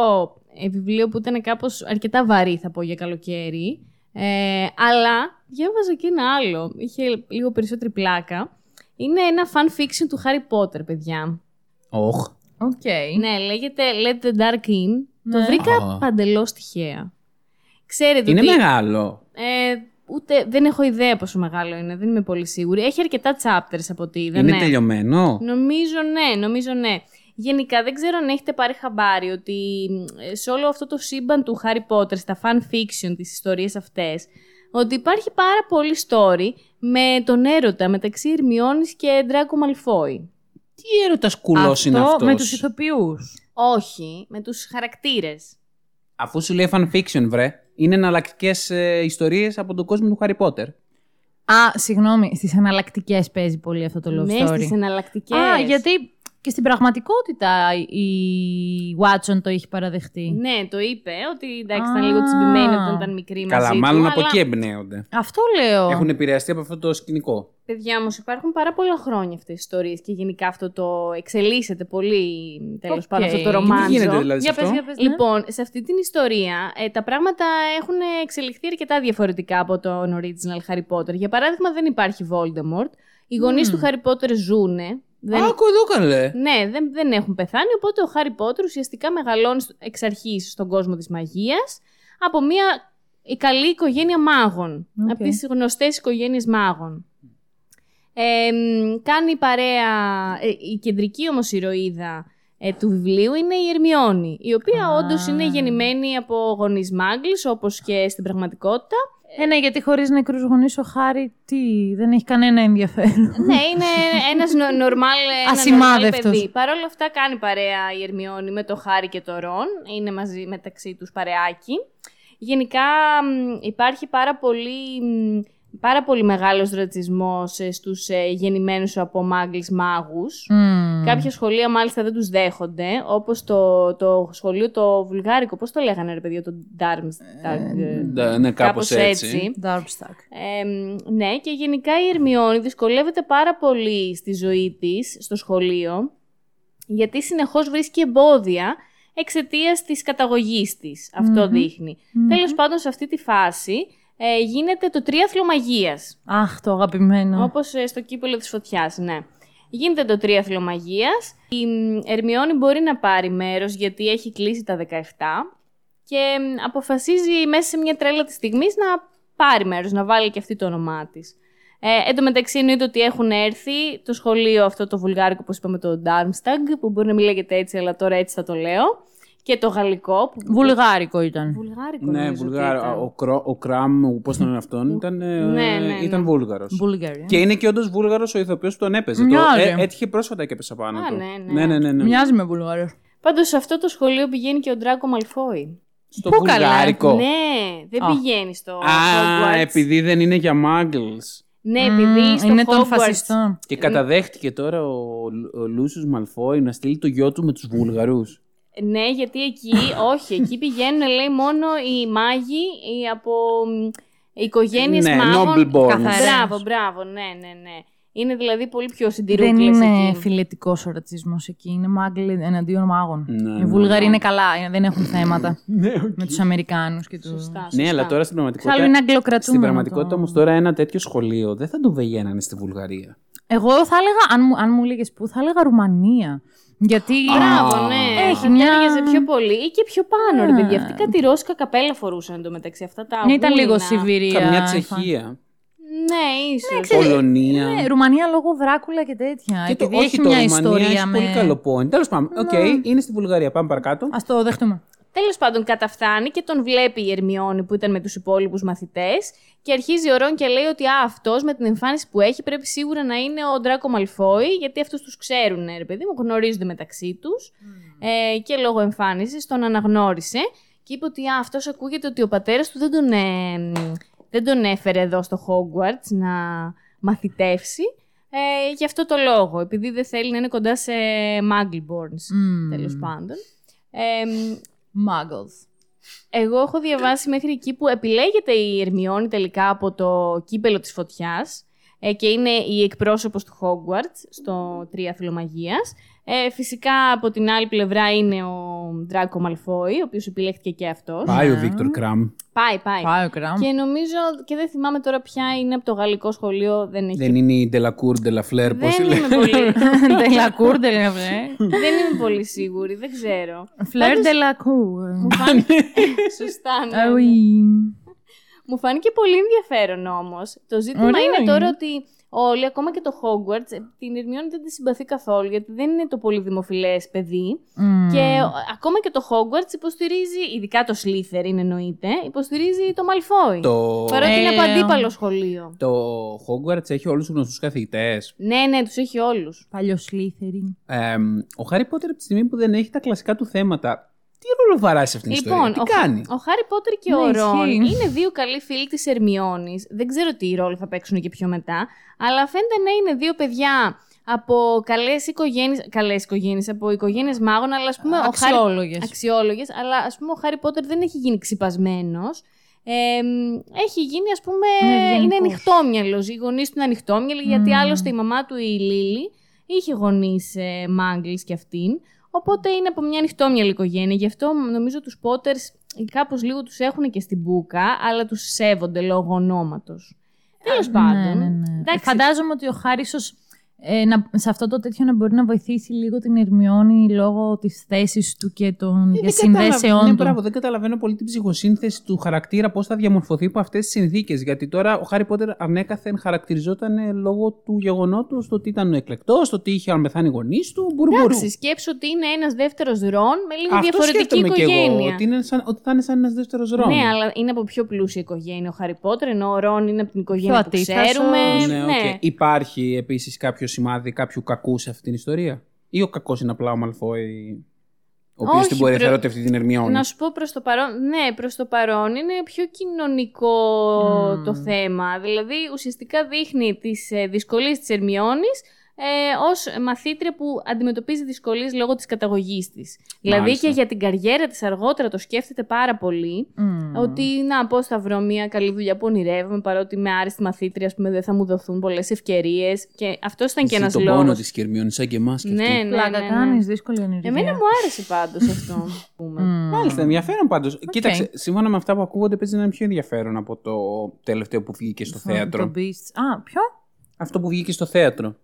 ε, βιβλίο που ήταν κάπως αρκετά βαρύ, θα πω για καλοκαίρι. Ε, αλλά διάβαζα και ένα άλλο. Είχε λίγο περισσότερη πλάκα. Είναι ένα fan fiction του Harry Potter, παιδιά. Όχ. Οκ. Ναι, λέγεται Let the Dark In. Το Ναι. βρήκα Α. παντελώς τυχαία. Ξέρετε Είναι ότι... μεγάλο. Ε, ούτε, δεν έχω ιδέα πόσο μεγάλο είναι, δεν είμαι πολύ σίγουρη. Έχει αρκετά chapters από ό,τι είδα. Είναι ναι. τελειωμένο; Νομίζω ναι, νομίζω ναι. Γενικά δεν ξέρω αν έχετε πάρει χαμπάρι ότι ε, σε όλο αυτό το σύμπαν του Harry Potter, στα fan fiction, τις ιστορίες αυτές, ότι υπάρχει πάρα πολύ story με τον έρωτα μεταξύ Ερμιώνης και Ντράκο Μαλφόη. Τι έρωτας κουλός είναι αυτό. με τους ηθοποιούς. Όχι, με τους χαρακτήρες. Αφού σου λέει fan fiction, βρε. Είναι εναλλακτικές ε, ιστορίες από τον κόσμο του Harry Potter. Α, συγγνώμη, στις εναλλακτικές παίζει πολύ αυτό το love ναι, story. στις εναλλακτικές. Α, γιατί και στην πραγματικότητα η Watson το έχει παραδεχτεί. Ναι, το είπε ότι εντάξει, Α. ήταν λίγο τσιμπημένη όταν ήταν μικρή μαζί Καλά, μάλλον του, από αλλά... εκεί εμπνέονται. Αυτό λέω. Έχουν επηρεαστεί από αυτό το σκηνικό. Παιδιά όμως, υπάρχουν πάρα πολλά χρόνια αυτές οι ιστορίες και γενικά αυτό το εξελίσσεται πολύ τέλος Οκ. πάντων αυτό το Τι ρομάντζο. Τι γίνεται δηλαδή σε Για πες, αυτό. για πες, ναι. Λοιπόν, σε αυτή την ιστορία ε, τα πράγματα έχουν εξελιχθεί αρκετά διαφορετικά από τον original Harry Potter. Για παράδειγμα, δεν υπάρχει Voldemort. Οι γονείς του Harry Potter ζούνε. Δεν... Άκου εδώ καλέ. Ναι, δεν, δεν έχουν πεθάνει, οπότε ο Χάρι Πότερ ουσιαστικά μεγαλώνει στο- εξ αρχής στον κόσμο της μαγείας από μια η καλή οικογένεια μάγων, Οκ. από τις γνωστές οικογένειες μάγων. Ε, μ, κάνει παρέα, ε, η κεντρική όμως ηρωίδα ε, του βιβλίου είναι η Ερμιόνη, η οποία Α. όντως είναι γεννημένη από γονείς Muggles, όπως και στην πραγματικότητα. Ε, ναι, γιατί χωρίς νεκρούς γονείς ο Χάρη τι, δεν έχει κανένα ενδιαφέρον. ναι, είναι ένας νο, νορμάλ, ένα Ασημάδευτος. normal παιδί. Παρ' όλα αυτά κάνει παρέα η Ερμιόνη με το Χάρη και το Ρον. Είναι μαζί μεταξύ τους παρεάκι. Γενικά μ, υπάρχει πάρα πολύ, μ, πάρα πολύ μεγάλος ρατσισμός ε, στους ε, γεννημένους από μάγκλεις μάγους. Μμμ. Κάποια σχολεία μάλιστα δεν τους δέχονται, όπως το, το σχολείο το βουλγάρικο, πώς το λέγανε ρε παιδιά, το Darmstadt. ε, Ναι, ναι, κάπως έτσι. Darmstadt. ε, ναι, και γενικά η Ερμιόνη δυσκολεύεται πάρα πολύ στη ζωή της, στο σχολείο, γιατί συνεχώς βρίσκει εμπόδια εξαιτίας της καταγωγής της. Αυτό Μμμ. δείχνει. Τέλος πάντων, σε αυτή τη φάση ε, γίνεται το τρίαθλο μαγείας. Αχ, το αγαπημένο. Όπως ε, στο κύπελο της φωτιάς, ναι. Γίνεται το τρίαθλο μαγείας. Η μ, Ερμιόνη μπορεί να πάρει μέρος γιατί έχει κλείσει τα 17 και μ, αποφασίζει μέσα σε μια τρέλα της στιγμής να πάρει μέρος, να βάλει και αυτή το όνομά της. Ε, εν τω μεταξύ εννοείται ότι έχουν έρθει το σχολείο αυτό το βουλγάρικο, όπως είπαμε, το Darmstadt, που μπορεί να μην λέγεται έτσι, αλλά τώρα έτσι θα το λέω. Και το γαλλικό. Που... Βουλγάρικο ήταν. Βουλγάρικο Ναι, νομίζω ότι Βουλγάρο. ήταν. Ο, Κρό- ο Κραμ, πώς τον λένε αυτόν, ήταν, ε, Ναι, ναι, ναι. ήταν Βούλγαρος. Βουλγάρια. Και είναι και όντως Βούλγαρος ο ηθοποιός που τον έπαιζε. Το, Μοιάζει. ε, έτυχε πρόσφατα και έπεσε πάνω Α, του. ναι, ναι. ναι, ναι, ναι, ναι. Μοιάζει με Βουλγάριο. Πάντως σε αυτό το σχολείο πηγαίνει και ο Ντράκο Μαλφόη. Στο Πού καλά, βουλγάρικο. Ναι, δεν Α. πηγαίνει στο Α, Hogwarts. επειδή δεν είναι για Muggles. Ναι, επειδή στο είναι των Hogwarts... φασιστών. Και καταδέχτηκε τώρα ο, ο Λούσιος Μαλφόη να στείλει το γιο του με τους Βούλγαρους. Ναι, γιατί εκεί, όχι, εκεί πηγαίνουν λέει μόνο οι μάγοι οι από μ, οικογένειες Ναι, μάγων. noble born. Καθαρές. Μπράβο, μπράβο, ναι, ναι, ναι. Είναι δηλαδή πολύ πιο Δεν συντηρούκλες είναι εκεί. φιλετικός ο ρατσισμός εκεί. Είναι μάγκλοι εναντίον μάγων. Ναι, Οι ναι, Βούλγαροι ναι. είναι καλά, είναι- δεν έχουν θέματα με τους Αμερικάνους και του. Σωστά, Ναι, σωστά. αλλά τώρα στην πραγματικότητα. Εξάλλου είναι αγγλοκρατούμενο. Στην πραγματικότητα το- όμως τώρα ένα τέτοιο σχολείο δεν θα το βεγαίνανε στη Βουλγαρία. Εγώ θα έλεγα, αν μου, αν μου έλεγε πού, θα έλεγα Ρουμανία. Γιατί. Μπράβο, ναι. Έχει θα μια- ταίριαζε πιο πολύ ή και πιο πάνω, ρε Α. παιδιά. Αυτή κάτι ρώσικα καπέλα φορούσαν εντωμεταξύ. Αυτά τα Ναι, ήταν λίγο γούνινα. Σιβηρία. Καμιά η φα- Τσεχία. Ναι, ίσως. Πολωνία. Ναι, Ρουμανία λόγω Δράκουλα και τέτοια. Και το, Επειδή όχι έχει το μια Ρουμανία ιστορία έχει με. πολύ καλό point. Τέλος πάντων, οκ, είναι στη Βουλγαρία. Πάμε παρακάτω. Α το δεχτούμε. Τέλος πάντων, καταφθάνει και τον βλέπει η Ερμιόνη που ήταν με τους υπόλοιπους μαθητές και αρχίζει ο Ρον και λέει ότι α, αυτός με την εμφάνιση που έχει πρέπει σίγουρα να είναι ο Ντράκο Μαλφόη, γιατί αυτούς τους ξέρουν, ρε παιδί μου, γνωρίζονται μεταξύ τους. Ε, και λόγω εμφάνισης τον αναγνώρισε και είπε ότι α, αυτός ακούγεται ότι ο πατέρας του δεν τον, ε, δεν τον έφερε εδώ στο Hogwarts να μαθητεύσει. Ε, γι' αυτό το λόγο, επειδή δεν θέλει να είναι κοντά σε Muggleborns, Μμμ. τέλος πάντων. Ε, Muggles. εγώ έχω διαβάσει μέχρι εκεί που επιλέγεται η Ερμιόνη τελικά από το κύπελο της φωτιάς ε, και είναι η εκπρόσωπος του Hogwarts στο Τρίαθλο Μαγείας. Ε, φυσικά από την άλλη πλευρά είναι ο Δράκο Μαλφόη, ο οποίος επιλέχθηκε και αυτός. Πάει ο Βίκτορ Κραμ. Πάει, πάει. Πάει ο Κραμ. Και νομίζω, και δεν θυμάμαι τώρα ποια είναι από το γαλλικό σχολείο, δεν έχει. Δεν είναι η Ντελακούρ, Ντελαφλέρ, πώ Δεν λέει. είμαι πολύ, Ντελακούρ, τελαβέ. δεν είμαι πολύ σίγουρη, δεν ξέρω. Φλερ Ντελακούρ. Μου φάνηκε... Σωστά, ναι, ναι. Μου φάνηκε πολύ ενδιαφέρον όμως. Το ζήτημα Ωραίο είναι είναι. τώρα ότι όλοι, ακόμα και το Hogwarts, ε, την Ερμιόνη δεν τη συμπαθεί καθόλου, γιατί δεν είναι το πολύ δημοφιλές παιδί. Και ο- ακόμα και το Hogwarts υποστηρίζει, ειδικά το Slytherin εννοείται, υποστηρίζει το Malfoy. Το, Παρότι είναι από Ε, αντίπαλο σχολείο. το Hogwarts έχει όλους τους γνωστούς καθηγητές. Ναι, ναι, τους έχει όλους. Παλιό Slytherin. ο Χάρι Πότερ από τη στιγμή που δεν έχει τα κλασικά του θέματα, τι ρόλο βαράει σε αυτήν την Λοιπόν, ιστορία, τι ο, κάνει; ο Χάρι Πότερ και Ναι, ο Ρον ισχύει. είναι δύο καλοί φίλοι της Ερμιόνη. Δεν ξέρω τι ρόλο θα παίξουν και πιο μετά. Αλλά φαίνεται να είναι δύο παιδιά από καλές οικογένειες. Καλές οικογένειες, από οικογένειες μάγων, αλλά ας πούμε. Αξιόλογες. Αξιόλογες. Αλλά ας πούμε ο Χάρι Πότερ δεν έχει γίνει ξυπασμένος. Ε, μ, έχει γίνει, ας πούμε. Ναι, ευγενικός. είναι ανοιχτόμυαλος. Οι γονείς του είναι ανοιχτόμυαλοι, γιατί Μμμ. άλλωστε η μαμά του, η Λίλη, είχε γονείς ε, Μάγκλ και αυτήν. Οπότε είναι από μια ανοιχτόμυαλη οικογένεια. Γι' αυτό νομίζω τους Πότερ κάπως λίγο τους έχουν και στην μπουκα, αλλά τους σέβονται λόγω ονόματος. Τέλος πάντων. Ναι, ναι, ναι. Εντάξει. Φαντάζομαι ότι ο Χάρη ίσως, ε, να, σε αυτό το τέτοιο να μπορεί να βοηθήσει λίγο την Ερμιόνη λόγω της θέσης του και των Ε, και δεν καταλαβα- συνδέσεών ναι, του. μπράβο, δεν καταλαβαίνω πολύ την ψυχοσύνθεση του χαρακτήρα, πώς θα διαμορφωθεί από αυτές τις συνθήκες. Γιατί τώρα ο Χάρι Πότερ ανέκαθεν χαρακτηριζόταν ε, λόγω του γεγονότος το ότι ήταν ο εκλεκτός, το ότι είχαν πεθάνει οι γονείς του. Μπουρμπουρού. Εντάξει, σκέψου ότι είναι ένας δεύτερος Ρον με λίγο Αυτό διαφορετική σκέφτομαι κι εγώ, οικογένεια. ότι, είναι σαν, ότι θα είναι σαν ένας δεύτερος Ρον. Ναι, αλλά είναι από πιο πλούσια οικογένεια ο Χάρι Πότερ, ενώ ο Ρον είναι από την οικογένεια που ατίθασος. ξέρουμε. Ναι, οκ. Υπάρχει επίσης κάποιος σημάδι κάποιου κακού σε αυτήν την ιστορία; Ή ο κακός είναι απλά ο Μαλφόη, ο οποίος Όχι, την μπορεί να προ- θεωρείται αυτή την Ερμιόνη. Να σου πω προς το παρόν, ναι, προς το παρόν είναι πιο κοινωνικό Μμμ. το θέμα. Δηλαδή, ουσιαστικά δείχνει τις ε, δυσκολίες της Ερμιόνης ε, ως μαθήτρια που αντιμετωπίζει δυσκολίες λόγω της καταγωγής της. Δηλαδή Μάλιστα. και για την καριέρα της αργότερα το σκέφτεται πάρα πολύ. Μμμ. Ότι να πώς θα βρω μια καλή δουλειά που ονειρεύομαι, παρότι είμαι άριστη μαθήτρια, ας πούμε, δεν θα μου δοθούν πολλές ευκαιρίες. Και αυτός ήταν και Ζει ένας τον πόνο λόγος. της και Ερμιόνη, σαν και εμάς. Ναι, ναι, Πλάκα ναι, ναι. κάνεις, δύσκολη ονειρία. Εμένα μου άρεσε πάντως αυτό. ας πούμε. Μμμ. Μάλιστα, ενδιαφέρον πάντως. Κοίταξε, σύμφωνα με αυτά που ακούγονται, παίζει να είναι πιο ενδιαφέρον από το τελευταίο που βγήκε στο Το θέατρο. Beasts. Α, ποιο; Αυτό που βγήκε στο θέατρο.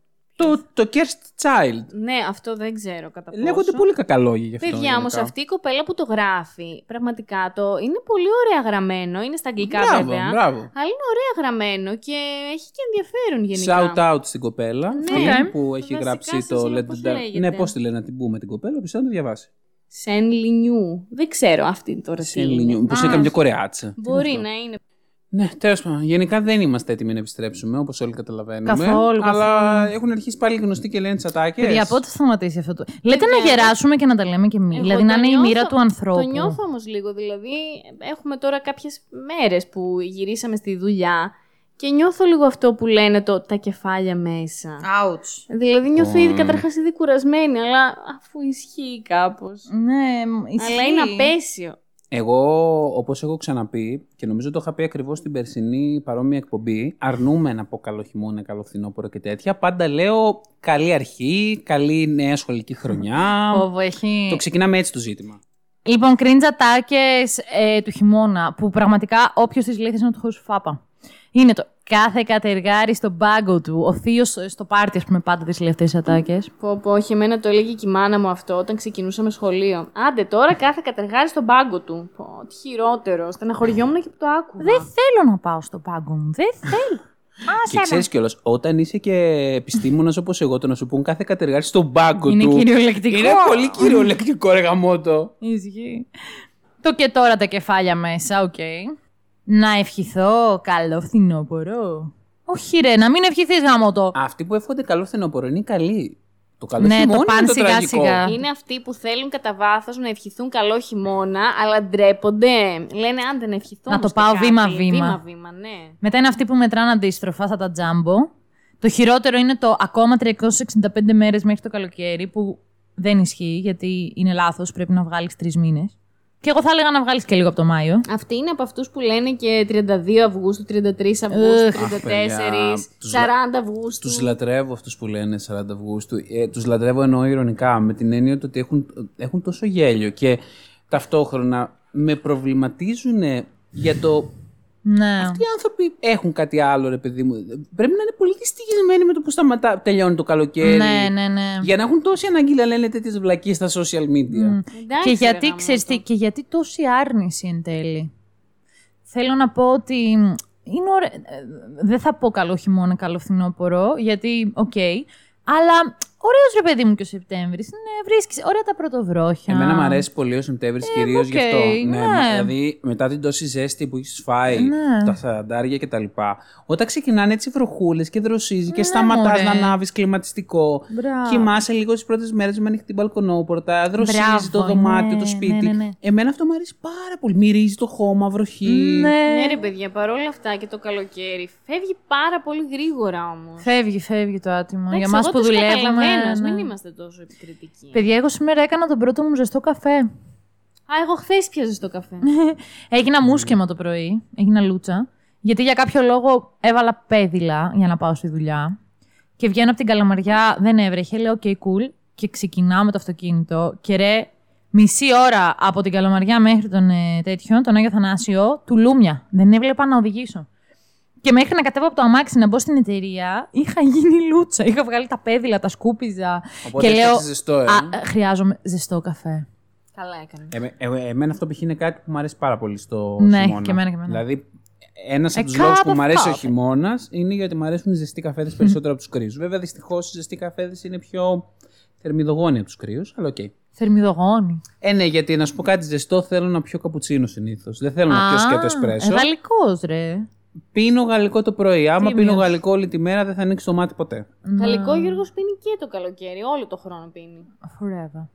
Το, το Cursed Child. Ναι, αυτό δεν ξέρω κατά πόσο. Λέγονται πολύ κακά λόγια γι' αυτό. Παιδιά, όμως γενικά. αυτή η κοπέλα που το γράφει, πραγματικά το είναι πολύ ωραία γραμμένο. Είναι στα αγγλικά Μπράβο, βέβαια. μπράβο. Αλλά είναι ωραία γραμμένο και έχει και ενδιαφέρον γενικά. Shout out στην κοπέλα Ναι. αυτή Οκ. που έχει Βασικά γράψει σας το είπα Let πώς the Dark. λέγεται. Ναι, πώς τη λένε να την πούμε την κοπέλα, πιστεύω να το διαβάσει. SenLinYu. Δεν ξέρω αυτή τώρα τι Σε είναι. Ελληνιού. Πώ Α, έκανε μια Κορεάτισσα. Μπορεί Τι είναι να είναι. Ναι, τέλος πάντων. Γενικά δεν είμαστε έτοιμοι να επιστρέψουμε, όπως όλοι καταλαβαίνουμε. Καθόλου, Αλλά καθόλου. έχουν αρχίσει πάλι γνωστοί και λένε τις ατάκες. Παιδιά, πότε θα σταματήσει αυτό το. Λέτε Παιδιά, να γεράσουμε και να τα λέμε κι εμείς. Εγώ Δηλαδή το να είναι η νιώθω- μοίρα του ανθρώπου. Το νιώθω όμως λίγο. Δηλαδή, έχουμε τώρα κάποιες μέρες που γυρίσαμε στη δουλειά και νιώθω λίγο αυτό που λένε το τα κεφάλια μέσα. Ouch. Δηλαδή νιώθω ήδη Ω. καταρχάς ήδη κουρασμένη, αλλά αφού ισχύει κάπως. Ναι, ισχύει. Αλλά είναι απέσιο. Εγώ, όπως έχω ξαναπεί και νομίζω το είχα πει ακριβώς στην περσινή παρόμοια εκπομπή, αρνούμε να πω καλό χειμώνα, καλό φθινόπωρο και τέτοια. Πάντα λέω καλή αρχή, καλή νέα σχολική χρονιά. Φόβο έχει. το ξεκινάμε έτσι το ζήτημα. Λοιπόν, cringe ατάκε ε, του χειμώνα που πραγματικά όποιος της λέει θες να του χώσει φάπα. Είναι το κάθε κατεργάρι στον πάγκο του. Ο θείος στο πάρτι, ας πούμε, πάντα τις λέει αυτές τι ατάκες. Πω, πω, όχι, εμένα το έλεγε και η μάνα μου αυτό όταν ξεκινούσαμε σχολείο. Άντε τώρα κάθε κατεργάρι στον πάγκο του. Πω, τι χειρότερο. Στεναχωριόμουν και που το άκουγα. Δεν θέλω να πάω στο πάγκο μου. Δεν θέλω. και ξέρεις κιόλας, όταν είσαι και επιστήμονας όπως εγώ, το να σου πούν κάθε κατεργάρι στον πάγκο Είναι του. κυριολεκτικό. Είναι πολύ κυριολεκτικό, ρε γαμότο. Ισχύει. Το και τώρα τα κεφάλια μέσα, οκ. Να ευχηθώ καλό φθινόπωρο. Όχι ρε, να μην ευχηθείς γάμα το. Αυτοί που εύχονται καλό φθινόπωρο είναι καλοί. Το καλό Ναι, το χειμώνα πάνε είναι το σιγά τραγικό. σιγά. Είναι αυτοί που θέλουν κατά βάθος να ευχηθούν καλό χειμώνα, αλλά ντρέπονται. Λένε άντε να ευχηθώ. Να όμως το και πάω κάτι». βήμα-βήμα. Βήμα-βήμα, ναι. Μετά είναι αυτοί που μετράνε αντίστροφα, θα τα τζάμπο. Το χειρότερο είναι το ακόμα 365 μέρες μέχρι το καλοκαίρι, που δεν ισχύει, γιατί είναι λάθος, πρέπει να βγάλεις τρεις μήνες. Και εγώ θα έλεγα να βγάλεις και λίγο από το Μάιο. Αυτοί είναι από αυτούς που λένε και 32 Αυγούστου, 33 Αυγούστου, Εχ. 34, Αχ, παιδιά, τους 40 Αυγούστου. Τους λατρεύω αυτούς που λένε 40 Αυγούστου. Ε, τους λατρεύω εννοώ ηρωνικά, με την έννοια του ότι έχουν, έχουν τόσο γέλιο και ταυτόχρονα με προβληματίζουν για το. Ναι. Αυτοί οι άνθρωποι έχουν κάτι άλλο, ρε παιδί μου. Πρέπει να είναι πολύ δυστυχισμένοι με το που σταματά, τελειώνει το καλοκαίρι. Ναι, ναι, ναι. Για να έχουν τόση ανάγκη να λένε τέτοιε βλακίες στα social media. Εντάξει, Και ρε γιατί, γάμο ξέρεις το. τι, και γιατί τόση άρνηση εν τέλει. Θέλω να πω ότι είναι ωραίο. Δεν θα πω καλό χειμώνα, καλό φθινόπωρο, γιατί, οκ. αλλά ωραίος ρε παιδί μου και ο Σεπτέμβρης. Ναι, βρίσκεις ωραία τα πρωτοβρόχια. Εμένα μου αρέσει πολύ ο Σεπτέμβρης Ε, κυρίως οκ, γι' αυτό. ναι. δηλαδή μετά την τόση ζέστη που έχεις φάει, Ναι. τα σαραντάρια κτλ. Όταν ξεκινάνε έτσι βροχούλες και δροσίζει και σταματά Ναι, μωρέ. να ανάβεις κλιματιστικό. Μπράβο. Κοιμάσαι λίγο τις πρώτες μέρες με ανοιχτή μπαλκονόπορτα, δροσίζει Μπράβο, το δωμάτιο, ναι, το σπίτι. ναι, ναι, ναι. Εμένα αυτό μου αρέσει πάρα πολύ. Μυρίζει το χώμα, βροχή. Ναι, ρε παιδιά, παρόλα αυτά και το καλοκαίρι φεύγει πάρα πολύ γρήγορα όμως. Φεύγει, φεύγει το άτιμο. Για μας που δουλεύουμε. Ναι. ναι. Μην είμαστε τόσο επικριτικοί. Παιδιά, εγώ σήμερα έκανα τον πρώτο μου ζεστό καφέ. Α, εγώ χθες πιάζα στο καφέ. Έγινα μουσκεμα το πρωί, έγινα λούτσα. Γιατί για κάποιο λόγο έβαλα πέδιλα για να πάω στη δουλειά. Και βγαίνω από την καλαμαριά, δεν έβρεχε. Λέω: OK, cool. Και ξεκινάω με το αυτοκίνητο. Και ρε, μισή ώρα από την καλαμαριά μέχρι τον ε, τέτοιον, τον Άγιο Θανάσιο, του Λούμια. Δεν έβλεπα να οδηγήσω. Και μέχρι να κατέβω από το αμάξι να μπω στην εταιρεία, είχα γίνει λούτσα. Είχα βγάλει τα πέδιλα, τα σκούπιζα. Οπότε και λέω: έφτιαξες ζεστό, ε; «Α, χρειάζομαι ζεστό καφέ. Καλά έκανες. Εμέ- ε, εμένα αυτό π.χ. είναι κάτι που μου αρέσει πάρα πολύ στο Ναι, χειμώνα. και εμένα και εμένα. Δηλαδή, ένας A από τους λόγους cup που of μου αρέσει ο coffee. χειμώνας είναι γιατί μου αρέσουν οι ζεστοί καφέδες περισσότερο από τους κρύους. Βέβαια, δυστυχώς οι ζεστοί καφέδες είναι πιο θερμιδογόνοι από τους κρύους, αλλά οκ. Θερμιδογόνοι. Ε, ναι, γιατί να σου πω κάτι ζεστό, θέλω να πιω καπουτσίνο συνήθως. Δεν θέλω να πιω σκέτο εσπρέσο. Γαλλικός, ρε. Πίνω γαλλικό το πρωί. Άμα Τίμιος. πίνω γαλλικό όλη τη μέρα, δεν θα ανοίξει το μάτι ποτέ. Γαλλικό Γιώργος πίνει και το καλοκαίρι. Όλο το χρόνο πίνει. Forever.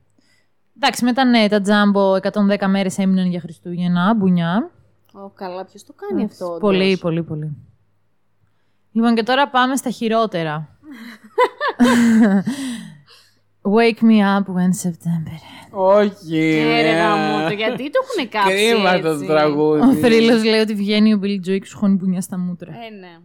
Εντάξει, μετά ναι, τα τζάμπο 110 μέρες έμειναν για Χριστούγεννα, μπουνιά. Ω, καλά, ποιος το κάνει αυτό. όντως; Πολύ, πολύ, πολύ. Λοιπόν, και τώρα πάμε στα χειρότερα. Wake me up when September. Όχι. Ε, ρε γαμώτο, γιατί το έχουν κάψει Κρίμα το έτσι. τραγούδι. Ο θρύλος λέει ότι βγαίνει ο Bill Joy και σου χώνει μπουνιά στα μούτρα. Ε, ναι.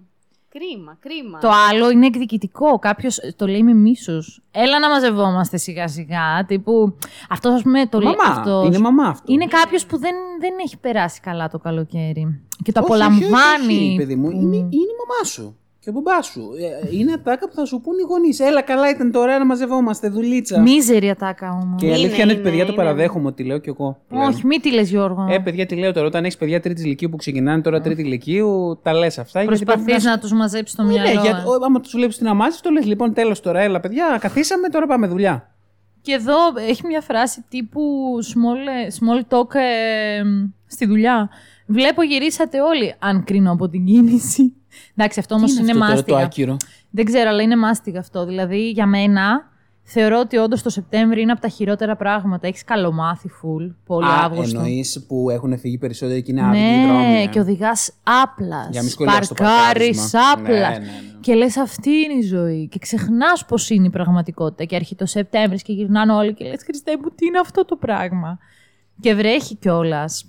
Κρίμα, κρίμα. Το άλλο είναι εκδικητικό. Κάποιος το λέει με μίσος. Έλα να μαζευόμαστε σιγά σιγά. Τύπου. Αυτός, ας πούμε, το λέει. Μαμά. αυτός- Είναι μαμά αυτός. Είναι κάποιος που δεν, δεν έχει περάσει καλά το καλοκαίρι. Και το Όχι, όχι, όχι, απολαμβάνει. όχι, παιδί μου. που- Είναι, είναι η μαμά σου. Και ο μπαμπάς σου. Ε, είναι ατάκα που θα σου πούν οι γονείς. Έλα, καλά ήταν τώρα να μαζευόμαστε, δουλίτσα. Μίζερη ατάκα όμως. Και η αλήθεια είναι, Είναι, ότι παιδιά είναι, το είναι. παραδέχομαι ότι λέω κι εγώ. πλέον. Όχι, μη τι λες, Γιώργο. Ε, παιδιά, τι λέω τώρα. Όταν έχεις παιδιά τρίτης ηλικίου που ξεκινάνε τώρα τρίτη ηλικίου, τα λες αυτά. γιατί Προσπαθείς πρέπει να τους μαζέψεις το Ναι, μυαλό. γιατί, ε. ο- άμα τους βλέπεις την αμάζη, το λες λοιπόν τέλος τώρα. Έλα, παιδιά, καθίσαμε, τώρα πάμε δουλειά. Και εδώ έχει μια φράση τύπου small, small talk ε, στη δουλειά. Βλέπω γυρίσατε όλοι, αν κρίνω από την κίνηση. Εντάξει, αυτό όμως Τι είναι, αυτό τώρα μάστιγα. το άκυρο; Δεν ξέρω, αλλά είναι μάστιγα αυτό. Δηλαδή, για μένα, θεωρώ ότι όντως το Σεπτέμβρη είναι από τα χειρότερα πράγματα. Έχεις καλομάθει full, πολύ Αύγουστο. εννοείς που έχουν φύγει περισσότεροι και είναι άδικοι οι δρόμοι. Ναι, ε. και οδηγάς άπλας. Για να μην σχολιάσεις το Παρκάρεις παρκάρισμα. άπλας. Ναι, ναι, ναι. Και λες, αυτή είναι η ζωή. Και ξεχνάς πώς είναι η πραγματικότητα. Και έρχεται το Σεπτέμβρη και γυρνάνε όλοι και λες, Χριστέ μου, τι είναι αυτό το πράγμα. Και βρέχει κιόλας.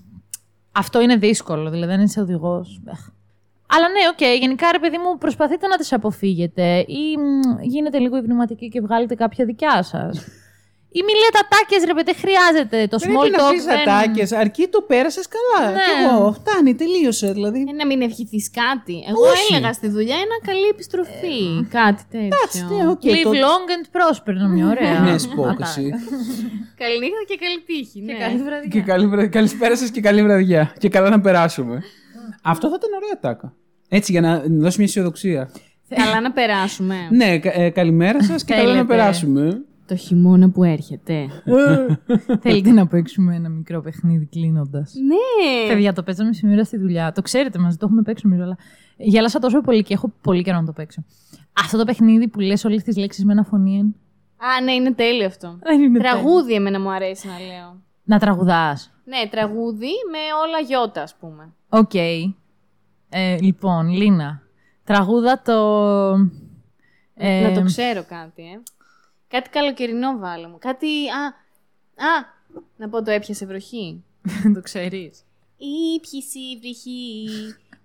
Αυτό είναι δύσκολο, δηλαδή δεν είσαι οδηγός. Αλλά ναι, οκ, γενικά ρε παιδί μου, προσπαθείτε να τις αποφύγετε ή μ, γίνετε λίγο ευρηματικοί και βγάλετε κάποια δικιά σας. Ή μη λέτε ατάκες ρε παιδί, δεν χρειάζεται το small Πρέπει να talk. πεις δεν- ατάκες, αρκεί το πέρασες καλά. Ναι. Κι εγώ, φτάνει, τελείωσε δηλαδή. Ε, να μην ευχηθείς κάτι. Εγώ Όχι. έλεγα στη δουλειά ένα καλή επιστροφή. κάτι τέτοιο. Εντάξει, ναι, οκ. Live το- long and prosper, νομίζω, ωραία. Ναι, σπόκαση. Καλή νύχτα και καλή τύχη. ναι. Καλή βραδιά. Και καλή βραδιά. Καλησπέρα σας και καλή βραδιά. Και καλά να περάσουμε. Αυτό θα ήταν ωραία τάκα. Έτσι, για να δώσει μια αισιοδοξία. Καλά να περάσουμε. Ναι, κα- ε, καλημέρα σας και καλά να Θέλετε. περάσουμε. Το το χειμώνα που έρχεται. Θέλετε να παίξουμε ένα μικρό παιχνίδι κλείνοντας; ναι! Παιδιά, το παίζαμε σήμερα στη δουλειά. Το ξέρετε μαζί, το έχουμε παίξει νομίζω, αλλά γέλασα τόσο πολύ και έχω πολύ καιρό να το παίξω. Αυτό το παιχνίδι που λες όλες τις λέξεις με ένα φωνήεν. Α, ναι, είναι τέλειο αυτό. Δεν είναι Τραγούδι εμένα μου αρέσει να λέω. Να τραγουδάς. Ναι, τραγούδι με όλα γιώτα, ας πούμε. Οκ. Ε, λοιπόν, Λίνα, τραγούδα το... ε, Να το ξέρω κάτι, ε. Κάτι καλοκαιρινό βάλε μου. Κάτι. Α, α, να πω το έπιασε βροχή. το ξέρεις. Ήπισε η βρυχή,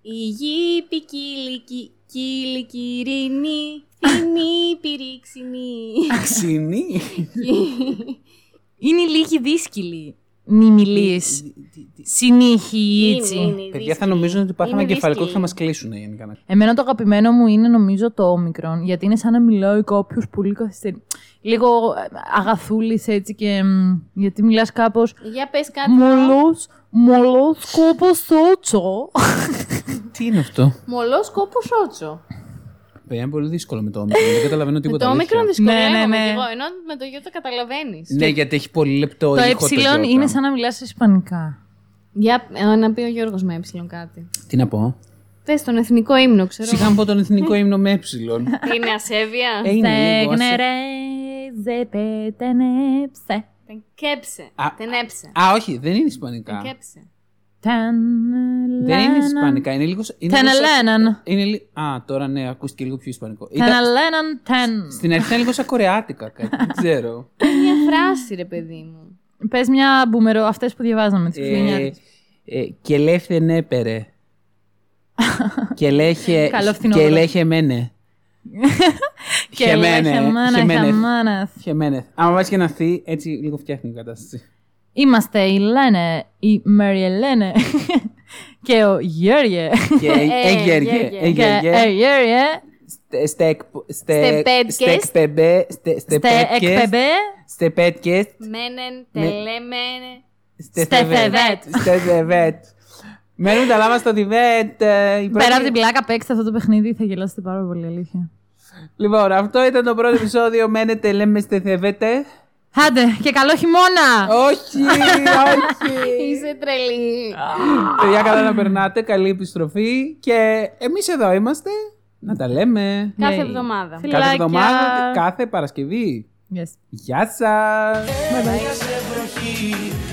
η γη ποικίλικη, κύλικη ειρήνη, φινή πυρίξινη. Ξινή. Είναι λίγοι δύσκολοι νημιλίες. Συνήχοι, έτσι. Παιδιά θα νομίζουν ότι πάθαμε Είναι κεφαλικό και δύσκολη. θα μας κλείσουν γενικά. Εμένα το αγαπημένο μου είναι νομίζω το όμικρον, γιατί είναι σαν να μιλάει κάποιο πολύ καθυστερή. Λίγο ε, αγαθούλης έτσι και... μ, γιατί μιλάς κάπως... Για πες κάτι. Μολός, μολός κόπος ότσο. Τι είναι αυτό; Μολός κόπος ότσο. Παιδιά είναι πολύ δύσκολο με το όμικρον. Δεν καταλαβαίνω Με τίποτα. το αλήθεια. όμικρον δυσκολεύομαι Ναι, ναι, ναι. κι εγώ, ενώ με το γιώτα καταλαβαίνεις. Ναι, γιατί έχει πολύ λεπτό το ήχο ε γιώτα. είναι σαν να μιλάς ισπανικά. Για ε, να πει ο Γιώργος με ε κάτι. Τι να πω; Πες τον εθνικό ύμνο, ξέρω. Σιγά μου πω τον εθνικό ύμνο με ε. Είναι ασέβεια. Ε, είναι λίγο. άσε. Στεγνερέζε πετενέψε. Την κέψε. Α. Την έψε. Α, όχι, δεν είναι Την ισπανικά. κέψε. Δεν είναι ισπανικά. Είναι λίγο. είναι λίγο σαν- Τενελέναν. Είναι λι- Α, τώρα ναι, ακούστηκε λίγο πιο ισπανικό. Ήταν- Τενελέναν τεν. Στην αρχή ήταν λίγο σαν κορεάτικα κάτι. Δεν ξέρω. Μια φράση, ρε παιδί μου. Πες μια μπουμερο, αυτές που διαβάζαμε, τις Ε, χριστουγεννιάτικες. ε, Και λέφθεν έπερε. Και λέχε. Καλό φθινόπωρο. Και λέχε μένε. Και χεμένε, λέχεμάνα, χεμένε. χεμένες. Χεμένες. Άμα βάζεις και ένα θη, έτσι λίγο φτιάχνει η κατάσταση. Είμαστε η Λένε, η Μέρι Ελένε και ο Γιώργε. Και έγγεργε. Γέργε. Και ε, Γιώργε, Στεκ. Στεπέτκες. Στεκπεμπέ. στε Στεπέτκες. εκπεμπέ, Στεπέτκες. Μένεν, Ναι. τελέμενε. Στεθεβέτ. Στεθεβέτ. Μένουν τα λάμα στο Τιβέτ. ε, η πρώτη- Πέρα από την πλάκα παίξτε αυτό το παιχνίδι, θα γελάσετε πάρα πολύ, αλήθεια. Λοιπόν, αυτό ήταν το πρώτο επεισόδιο. Μένετε, λέμε, στεθεβέτε. Άντε, και καλό χειμώνα! Όχι, όχι. Είσαι τρελή. Παιδιά, καλά να περνάτε. Καλή επιστροφή. Και εμείς εδώ είμαστε να τα λέμε. Κάθε Yay. εβδομάδα. Φιλάκια. Κάθε εβδομάδα, κάθε Παρασκευή. Yes. Γεια σας. σε βροχή Αγάπη καλοκαίρι